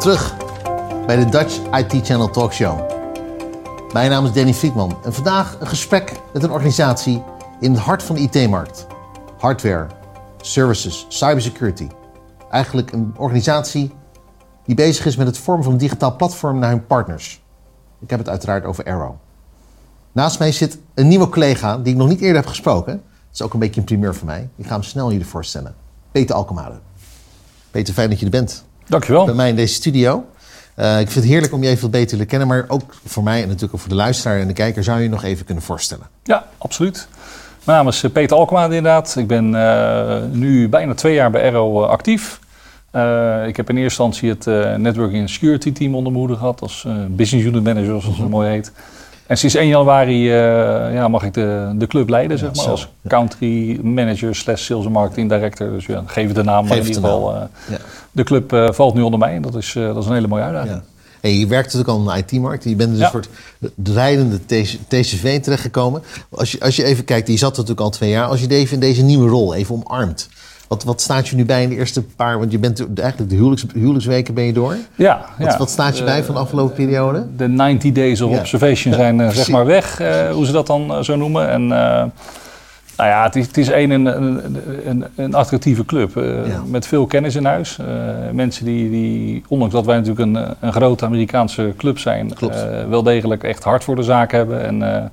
Terug bij de Dutch IT Channel Talk Show. Mijn naam is Danny Friedman en vandaag een gesprek met een organisatie in het hart van de IT-markt. Hardware, services, cybersecurity. Eigenlijk een organisatie die bezig is met het vormen van een digitaal platform naar hun partners. Ik heb het uiteraard over Arrow. Naast mij zit een nieuwe collega die ik nog niet eerder heb gesproken. Dat is ook een beetje een primeur voor mij. Ik ga hem snel jullie voorstellen. Peter Alkemade. Peter, fijn dat je er bent. Dankjewel. Bij mij in deze studio. Uh, ik vind het heerlijk om je even beter te leren kennen. Maar ook voor mij en natuurlijk ook voor de luisteraar en de kijker... zou je je nog even kunnen voorstellen. Ja, absoluut. Mijn naam is Peter Alkemade inderdaad. Ik ben uh, nu bijna twee jaar bij Arrow actief. Uh, ik heb in eerste instantie het Networking and Security team onder mijn hoede gehad als business unit manager, zoals het zo mooi heet. En sinds 1 januari ja, mag ik de, de club leiden, zeg maar, als country manager slash sales and marketing director. Dus ja, geef het de naam, maar in ieder geval, ja. de club valt nu onder mij en dat is, dat is een hele mooie uitdaging. Ja. Hey, je werkt natuurlijk al in de IT-markt. Je bent dus een soort rijdende TCV terechtgekomen. Als je, als je even kijkt, je zat natuurlijk al twee jaar. Als je even in deze nieuwe rol even omarmt. Wat, wat staat je nu bij in de eerste paar? Want je bent eigenlijk de huwelijks, huwelijksweken ben je door. Ja. Wat, ja. wat staat je bij van de afgelopen periode? De 90 days of observation zijn uh, zeg maar weg, uh, hoe ze dat dan zo noemen. En nou ja, het is, het is een, een, een, een attractieve club ja. met veel kennis in huis. mensen die, die, ondanks dat wij natuurlijk een, een grote Amerikaanse club zijn, wel degelijk echt hard voor de zaak hebben. En,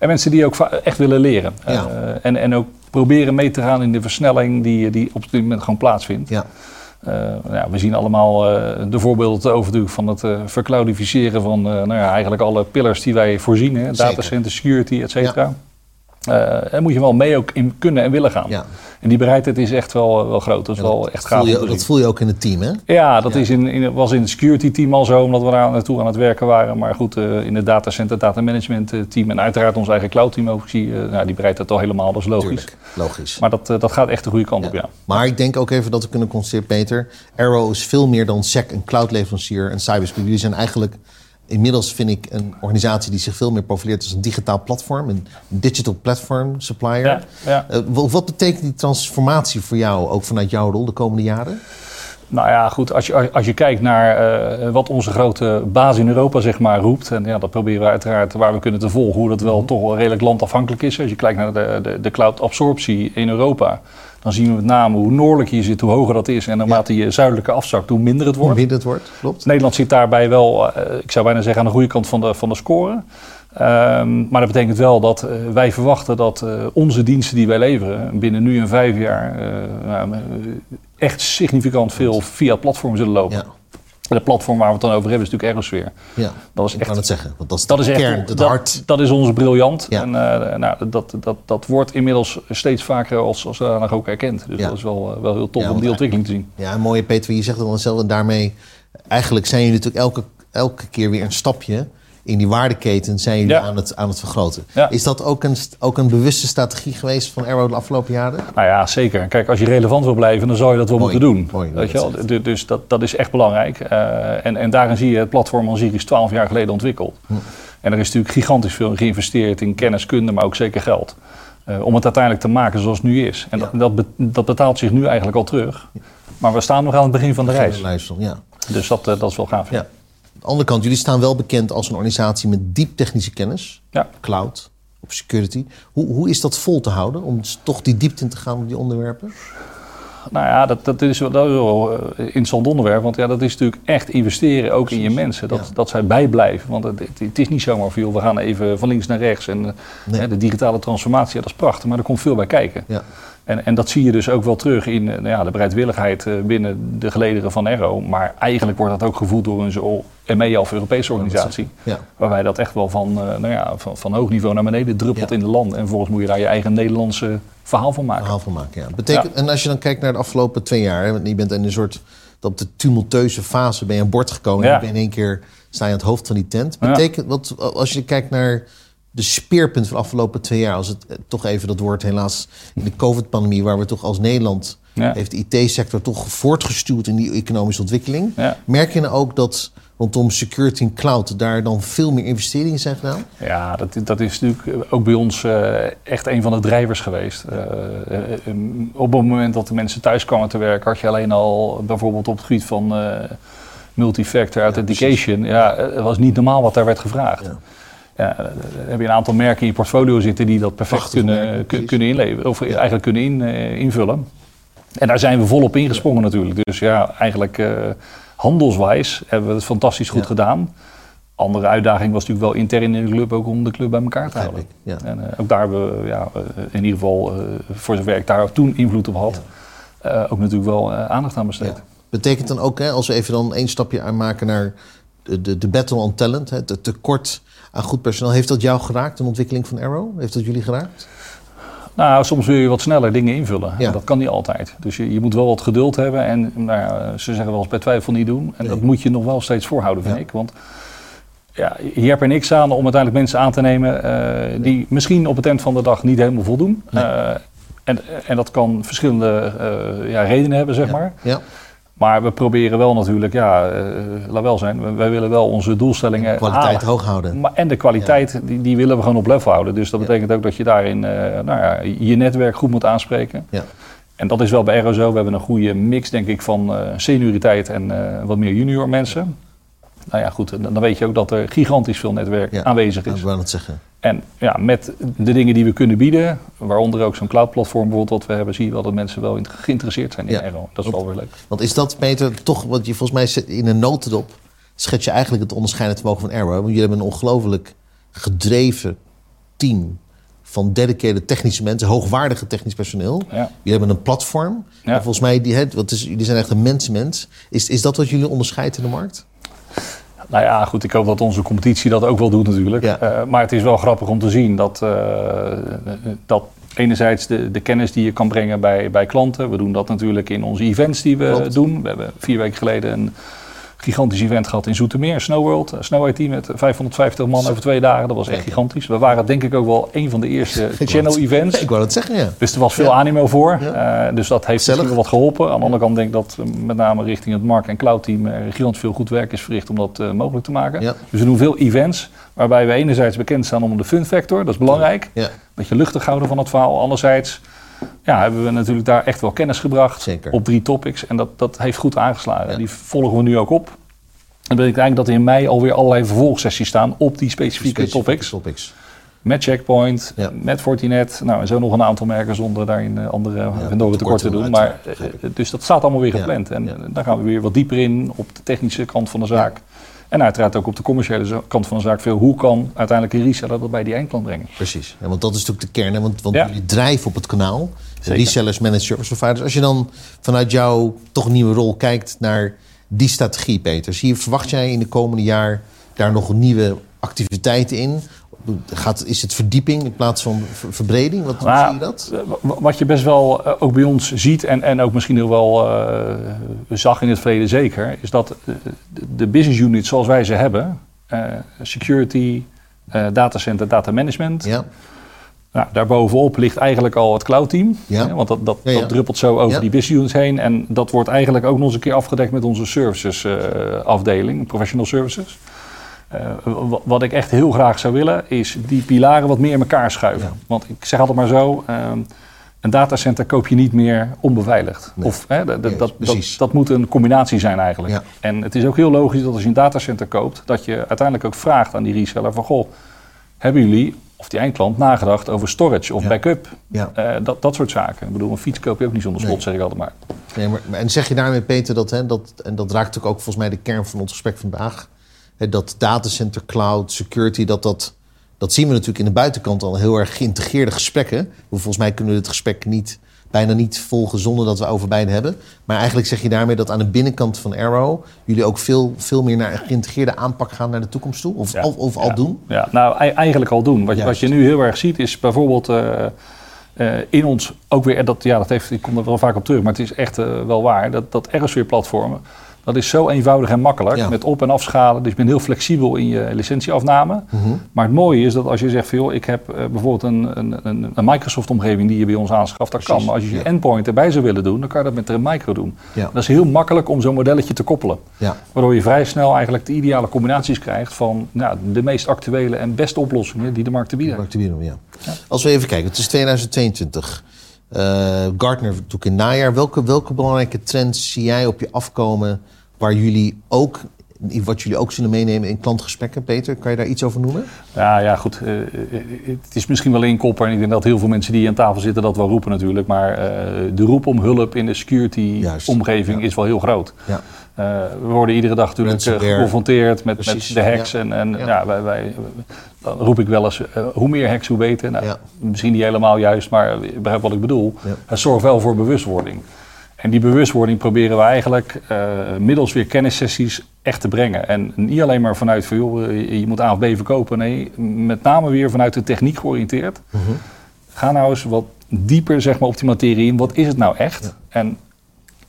en mensen die ook echt willen leren. Ja. en, en ook proberen mee te gaan in de versnelling die, die op dit moment gewoon plaatsvindt. Ja. Uh, ja, we zien allemaal uh, de voorbeelden over van het uh, vercloudificeren van nou ja, eigenlijk alle pillars die wij voorzien. Hè, datacenter, security, et cetera. Ja. daar moet je wel mee ook in kunnen en willen gaan. Ja. En die bereidheid is echt wel, wel groot. Dat is wel echt gaaf. Voel je, dat voel je ook in het team, hè? Ja, dat Is in, in, was in het security team al zo, omdat we daar naartoe aan het werken waren. Maar goed, uh, in het datacenter, data management team en uiteraard ons eigen cloud team ook. Zie, uh, nou, die bereidt al helemaal, dat is logisch. Tuurlijk, logisch. Maar dat, uh, dat gaat echt de goede kant op, ja. Maar ik denk ook even dat we kunnen constateren, Peter. Arrow is veel meer dan SEC, een cloud leverancier en cybersecurity. Jullie zijn eigenlijk Inmiddels vind ik een organisatie die zich veel meer profileert als een digitaal platform, een digital platform supplier. Ja, ja. Uh, wat betekent die transformatie voor jou, ook vanuit jouw rol, de komende jaren? Nou ja, goed, als je, als je kijkt naar uh, wat onze grote baas in Europa zeg maar roept, en ja, dat proberen we uiteraard waar we kunnen te volgen, hoe dat wel -hmm. toch wel redelijk landafhankelijk is. Als je kijkt naar de, de, de cloud absorptie in Europa, dan zien we met name hoe noordelijk je zit, hoe hoger dat is. En naarmate je zuidelijke afzakt, hoe minder het wordt. Hoe minder het wordt, klopt. Nederland zit daarbij wel, uh, ik zou bijna zeggen, aan de goede kant van de, van de score. Um, maar dat betekent wel dat uh, wij verwachten dat uh, onze diensten die wij leveren binnen nu en vijf jaar nou, echt significant veel via het platform zullen lopen. Ja. En het platform waar we het dan over hebben is natuurlijk Ergosphere. Ja, dat is ik echt, kan het zeggen. Want dat is, dat is de echt, kern, dat, hart. Dat is onze briljant. Ja. En nou, dat, dat, dat wordt inmiddels steeds vaker als, als zodanig ook erkend. Dus Ja. dat is wel, wel heel tof Ja, om die ontwikkeling te zien. Ja, mooie Peter, je zegt het dan hetzelfde. En daarmee, eigenlijk zijn jullie natuurlijk elke, elke keer weer een stapje in die waardeketen zijn jullie Ja. aan, het, aan het vergroten. Ja. Is dat ook een, ook een bewuste strategie geweest van Arrow de afgelopen jaren? Nou ja, zeker. Kijk, als je relevant wil blijven, dan zou je dat wel Mooi, moeten doen. mooi, Weet je wel? Du- Dus dat, dat is echt belangrijk. Eh, en, en daarin zie je het platform Osiris 12 jaar geleden ontwikkeld. Hm. En er is natuurlijk gigantisch veel geïnvesteerd in kennis, kunde, maar ook zeker geld. Eh, om het uiteindelijk te maken zoals het nu is. En Ja. dat, dat, be- dat betaalt zich nu eigenlijk al terug. Maar we staan nog aan het begin van de reis. Luister, ja. Dus dat, eh, dat is wel gaaf. ja. Aan de andere kant, jullie staan wel bekend als een organisatie met diep technische kennis. Ja. Cloud, op security. Hoe, hoe is dat vol te houden om toch die diepte in te gaan op die onderwerpen? Nou ja, dat, dat is wel, dat is wel een interessant onderwerp. Want ja, dat is natuurlijk echt investeren ook in je mensen. Dat, Ja. dat zij bijblijven. Want het, het, is niet zomaar van, joh, we gaan even van links naar rechts. En eh, Nee. hè, de digitale transformatie, ja, dat is prachtig. Maar er komt veel bij kijken. Ja. En, en dat zie je dus ook wel terug in eh, nou ja, de bereidwilligheid eh, binnen de gelederen van Aero. Maar eigenlijk wordt dat ook gevoeld door een EMEA of Europese organisatie. Ja. Waarbij dat echt wel van, eh, nou ja, van, van hoog niveau naar beneden druppelt Ja. in de land. En vervolgens moet je daar je eigen Nederlandse verhaal van maken. verhaal van maken. Ja. Betekent, En als je dan kijkt naar de afgelopen twee jaar, hè, want je bent in een soort op de tumultueuze fase ben je aan boord gekomen en in één keer sta je aan het hoofd van die tent. Betekent wat als je kijkt naar de speerpunt van de afgelopen twee jaar, als het eh, toch even dat woord helaas in de COVID-pandemie, waar we toch als Nederland heeft de IT-sector toch voortgestuurd in die economische ontwikkeling. Merk je nou ook dat rondom security en cloud daar dan veel meer investeringen zijn gedaan? Ja, dat, dat is natuurlijk ook bij ons eh, echt een van de drijvers geweest. Eh, eh, op het moment dat de mensen thuis kwamen te werken, had je alleen al bijvoorbeeld op het gebied van eh, multifactor authentication. Ja, het was niet normaal wat daar werd gevraagd. Ja. Ja, eh, heb je een aantal merken in je portfolio zitten die dat perfect kunnen, merken, kunnen inleveren. Of eigenlijk kunnen in, invullen. En daar zijn we volop ingesprongen natuurlijk. Dus ja, eigenlijk handelswijs hebben we het fantastisch goed Ja. gedaan. Andere uitdaging was natuurlijk wel intern in de club ook om de club bij elkaar te houden. ja. En eh, ook daar hebben we ja, eh, in ieder geval, eh, voor zover ik daar toen invloed op had, ook natuurlijk wel aandacht aan besteed. Betekent dan ook, hè, als we even dan één stapje aanmaken naar de, de, de battle on talent, hè, het tekort aan goed personeel, heeft dat jou geraakt, de ontwikkeling van Arrow? Heeft dat jullie geraakt? Nou, soms wil je wat sneller dingen invullen. Ja. Dat kan niet altijd. Dus je, je moet wel wat geduld hebben. En nou ja, ze zeggen wel eens bij twijfel niet doen. En Nee. dat moet je nog wel steeds voorhouden, vind Ja. ik. Want ja, je hebt er niks aan om uiteindelijk mensen aan te nemen... eh, die misschien op het eind van de dag niet helemaal voldoen. Nee. Eh, en, en dat kan verschillende eh, ja, redenen hebben, zeg maar. Ja, Maar we proberen wel natuurlijk, ja, eh, laat wel zijn... we- wij willen wel onze doelstellingen kwaliteit halen. hoog houden. Maar, en de kwaliteit, die, die willen we gewoon op level houden. Dus dat Ja. betekent ook dat je daarin eh, nou ja, je netwerk goed moet aanspreken. Ja. En dat is wel bij zo. We hebben een goede mix, denk ik, van eh, senioriteit en wat meer junior mensen. Nou ja, goed, dan, dan weet je ook dat er gigantisch veel netwerk aanwezig Ik is. wou het zeggen. En ja, met de dingen die we kunnen bieden, waaronder ook zo'n cloud-platform bijvoorbeeld wat we hebben, zie je wel dat mensen wel geïnteresseerd zijn in Ja. Aero. Dat is wel weer leuk. Want is dat, Peter, toch wat je volgens mij zet in een notendop schets je eigenlijk het onderscheidend vermogen van Arrow. Want jullie hebben een ongelooflijk gedreven team van dedicated technische mensen, hoogwaardige technisch personeel. Ja. Jullie hebben een platform. Ja. En volgens mij, die, wat is, jullie zijn echt een mensenmens. Is, is dat wat jullie onderscheidt in de markt? Nou ja, goed, ik hoop dat onze competitie dat ook wel doet natuurlijk. Ja. Eh, maar het is wel grappig om te zien dat, eh, dat enerzijds de, de kennis die je kan brengen bij, bij klanten. We doen dat natuurlijk in onze events die we Klopt. doen. We hebben vier weken geleden een gigantisch event gehad in Zoetermeer, Snow World. eh, Snow IT met 550 man over twee dagen. Dat was echt gigantisch. We waren denk ik ook wel een van de eerste channel events. Ik wou dat zeggen, ja. Dus er was veel Ja. animo voor. Ja. Eh, dus dat heeft wel wat geholpen. Aan de andere kant denk ik dat eh, met name richting het Mark en Cloud team er gigantisch veel goed werk is verricht om dat eh, mogelijk te maken. Ja. Dus we doen veel events waarbij we enerzijds bekend staan om de fun factor. Dat is belangrijk. Een beetje luchtig houden van het verhaal. Anderzijds ja, hebben we natuurlijk daar echt wel kennis gebracht Zeker. op drie topics. En dat, dat heeft goed aangeslagen. Ja. Die volgen we nu ook op. En dat betekent eigenlijk dat er in mei alweer allerlei vervolgsessies staan op die specifieke, topics. topics. Met Checkpoint, Ja. met Fortinet. Nou, en zo nog een aantal merken zonder daarin eh, andere vendoren tekort te doen. Maar, eh, dus dat staat allemaal weer Ja. gepland. En Ja. eh, daar gaan we weer wat dieper in op de technische kant van de zaak. En uiteraard ook op de commerciële kant van de zaak veel. Hoe kan uiteindelijk een reseller dat bij die eindklant brengen? Precies. Ja, want dat is natuurlijk de kern. Hè? Want, want Ja. jullie drijven op het kanaal. Zeker. Resellers, managed service providers. Als je dan vanuit jouw toch nieuwe rol kijkt naar die strategie, Peter. Zie je, verwacht jij in de komende jaar daar nog nieuwe activiteiten in? Gaat, is het verdieping in plaats van ver- verbreding? Wat, Nou, zie je dat? wa- Wat je best wel eh, ook bij ons ziet en, en ook misschien heel wel eh, zag in het verleden zeker, is dat eh, de- business units zoals wij ze hebben, security, datacenter, data management, Ja, Nou, daarbovenop ligt eigenlijk al het cloud-team. Ja. Hè, Want dat, dat, Ja, ja. dat druppelt zo over die business units heen. En dat wordt eigenlijk ook nog eens een keer afgedekt met onze services afdeling, professional services. Eh, wa- wat ik echt heel graag zou willen, is die pilaren wat meer in elkaar schuiven. Ja. Want ik zeg altijd maar zo, ehm, een datacenter koop je niet meer onbeveiligd. Nee. Of, hè, dat, dat, dat, moet een combinatie zijn eigenlijk. Ja. En het is ook heel logisch dat als je een datacenter koopt, dat je uiteindelijk ook vraagt aan die reseller van, goh, hebben jullie, of die eindklant, nagedacht over storage of Ja. backup? ja. Eh, dat, dat soort zaken. Ik bedoel, een fiets koop je ook niet zonder slot, Nee. zeg ik altijd maar. Nee, maar, en zeg je daarmee, Peter, dat, hè, dat, en dat raakt natuurlijk ook volgens mij de kern van ons gesprek vandaag, dat datacenter, cloud, security, dat dat, dat zien we natuurlijk in de buitenkant al heel erg geïntegreerde gesprekken. Volgens mij kunnen we het gesprek niet, bijna niet volgen zonder dat we over beide hebben. Maar eigenlijk zeg je daarmee dat aan de binnenkant van Arrow jullie ook veel, veel meer naar een geïntegreerde aanpak gaan naar de toekomst toe? Of, Ja. al, of al doen? Ja, nou, ei- eigenlijk al doen. Wat, je- wat je nu heel erg ziet is bijvoorbeeld eh, eh, in ons ook weer, dat, ja, dat heeft, ik kom er wel vaak op terug, maar het is echt eh, wel waar, dat, dat R-Sphere-platformen, dat is zo eenvoudig en makkelijk Ja. met op- en afschalen. Dus je bent heel flexibel in je licentieafname. Mhm. Maar het mooie is dat als je zegt, van, joh, ik heb eh, bijvoorbeeld een, een, een, Microsoft-omgeving die je bij ons aanschaft, dat kan. Maar als je je ja. endpoint erbij zou willen doen, dan kan je dat met een micro doen. Ja. Dat is heel makkelijk om zo'n modelletje te koppelen. Ja. Waardoor je vrij snel eigenlijk de ideale combinaties krijgt van nou, de meest actuele en beste oplossingen die de markt te bieden heeft. Wierum, ja. Als we even kijken, het is 2022. Eh Gartner doet in najaar. Welke, welke belangrijke trends zie jij op je afkomen waar jullie ook, wat jullie ook zullen meenemen in klantgesprekken. Peter, kan je daar iets over noemen? Ja, ja goed. Uh, het is misschien wel kopper en ik denk dat heel veel mensen die aan tafel zitten dat wel roepen natuurlijk. Maar uh, de roep om hulp in de security-omgeving is wel heel groot. Ja. Uh, we worden iedere dag natuurlijk geconfronteerd met, met, de hacks. En, en ja. wij, wij, dan roep ik wel eens, hoe meer hacks, hoe beter. Nou, Misschien niet helemaal juist, maar begrijp wat ik bedoel. Het zorgt wel voor bewustwording. En die bewustwording proberen we eigenlijk uh, middels weer kennissessies echt te brengen. En niet alleen maar vanuit van joh, je moet A of B verkopen. Nee, met name weer vanuit de techniek georiënteerd. Mhm. Ga nou eens wat dieper zeg maar, op die materie in. Wat is het nou echt? En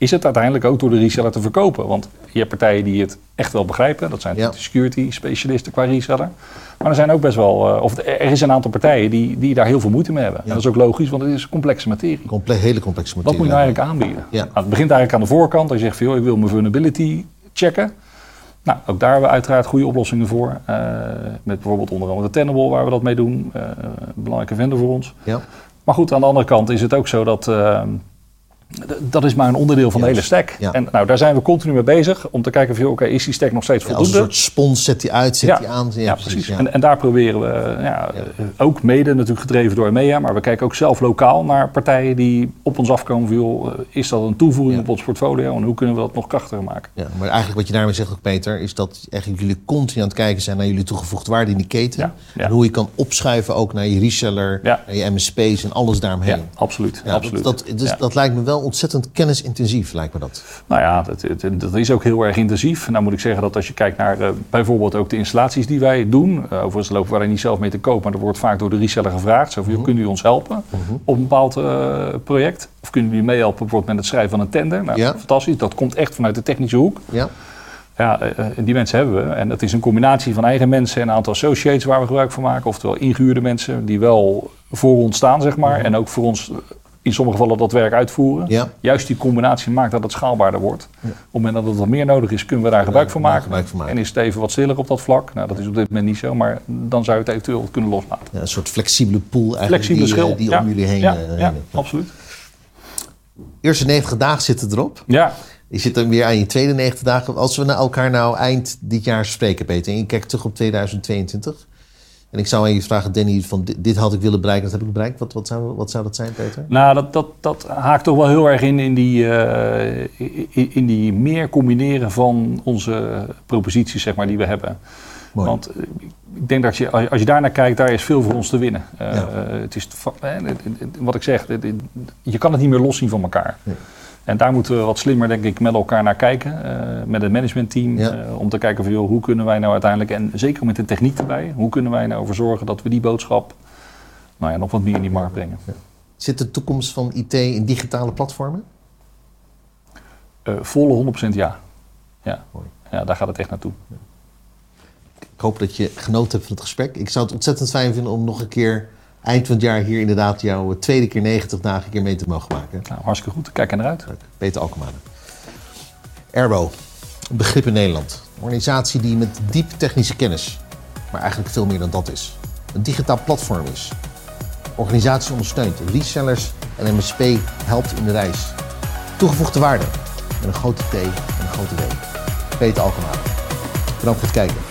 is het uiteindelijk ook door de reseller te verkopen? Want je hebt partijen die het echt wel begrijpen. Dat zijn de security specialisten qua reseller. Maar er zijn ook best wel, uh, of er is een aantal partijen die, die daar heel veel moeite mee hebben. En dat is ook logisch, want het is complexe materie. Comple hele complexe materie. Wat moet je nou eigenlijk aanbieden? Ja. Nou, het begint eigenlijk aan de voorkant. Als je zegt van joh, ik wil mijn vulnerability checken. Nou, ook daar hebben we uiteraard goede oplossingen voor. Uh, met bijvoorbeeld onder andere de Tenable, waar we dat mee doen. Uh, een belangrijke vendor voor ons. Ja. Maar goed, aan de andere kant is het ook zo dat dat is maar een onderdeel van de hele stack. En nou, daar zijn we continu mee bezig om te kijken of oké, is die stack nog steeds voldoende? als een soort spons zet die uit, zet die aan. Ja, precies. En, en, daar proberen we, ja, ook mede natuurlijk gedreven door EMEA, maar we kijken ook zelf lokaal naar partijen die op ons afkomen. Van, eh, is dat een toevoeging op ons portfolio en hoe kunnen we dat nog krachtiger maken? Ja, maar eigenlijk wat je daarmee zegt ook, Peter, is dat eigenlijk jullie continu aan het kijken zijn naar jullie toegevoegde waarde in die keten. En hoe je kan opschuiven ook naar je reseller, naar je MSP's en alles daaromheen. Ja, absoluut. absoluut. Dat, dat, dus, dat lijkt me wel ontzettend kennisintensief, lijkt me dat. Nou ja, dat, dat, is ook heel erg intensief. Nou moet ik zeggen dat als je kijkt naar uh, bijvoorbeeld ook de installaties die wij doen. Uh, overigens lopen wij niet zelf mee te koop, maar er wordt vaak door de reseller gevraagd. Zo van, uh kunnen u ons helpen mhm. op een bepaald uh, project? Of kunnen jullie meehelpen bijvoorbeeld met het schrijven van een tender? Nou, ja. fantastisch. Dat komt echt vanuit de technische hoek. Ja. Ja, die mensen hebben we. En dat is een combinatie van eigen mensen en een aantal associates waar we gebruik van maken. Oftewel ingehuurde mensen die wel voor ons staan, zeg maar. Mhm. En ook voor ons in sommige gevallen dat werk uitvoeren. Juist die combinatie maakt dat het schaalbaarder wordt. Op het moment dat het wat meer nodig is, kunnen we daar gebruik van maken. En is het even wat stiller op dat vlak? Nou, dat is op dit moment niet zo, maar dan zou je het eventueel kunnen loslaten. Ja, een soort flexibele pool eigenlijk flexibele die, die om jullie heen... Ja, ja absoluut. Eerste 90 dagen zitten erop. Ja. Je zit dan weer aan je tweede 90 dagen. Als we naar elkaar nou eind dit jaar spreken, Peter, en je kijkt terug op 2022... En ik zou aan je vragen, Danny, van dit, had ik willen bereiken, dat heb ik bereikt. Wat, wat, zou, wat zou dat zijn, Peter? Nou, dat, dat, dat haakt toch wel heel erg in, in, die, uh, in, in, die meer combineren van onze proposities, zeg maar, die we hebben. Mooi. Want eh, ik denk dat je, als je daar naar kijkt, daar is veel voor ons te winnen. Uh, ja. het is, wat ik zeg, je kan het niet meer loszien van elkaar. Nee. En daar moeten we wat slimmer, denk ik, met elkaar naar kijken. Uh, met het managementteam. Ja. Uh, om te kijken van, joh, hoe kunnen wij nou uiteindelijk, en zeker met de techniek erbij, hoe kunnen wij nou ervoor zorgen dat we die boodschap nou ja, nog wat meer in die markt brengen. Ja. Zit de toekomst van IT in digitale platformen? Uh, volle 100% ja. Ja. ja, daar gaat het echt naartoe. Ik hoop dat je genoten hebt van het gesprek. Ik zou het ontzettend fijn vinden om nog een keer eind van het jaar hier inderdaad jouw tweede keer 90 dagen een keer mee te mogen maken. Nou, hartstikke goed. Kijk er naar uit. Peter Alkemade. Airbo, een begrip in Nederland. Een organisatie die met diep technische kennis, maar eigenlijk veel meer dan dat is, een digitaal platform is. Organisatie ondersteunt, resellers en MSP helpt in de reis. Toegevoegde waarde met een grote T en een grote W. Peter Alkemade. Bedankt voor het kijken.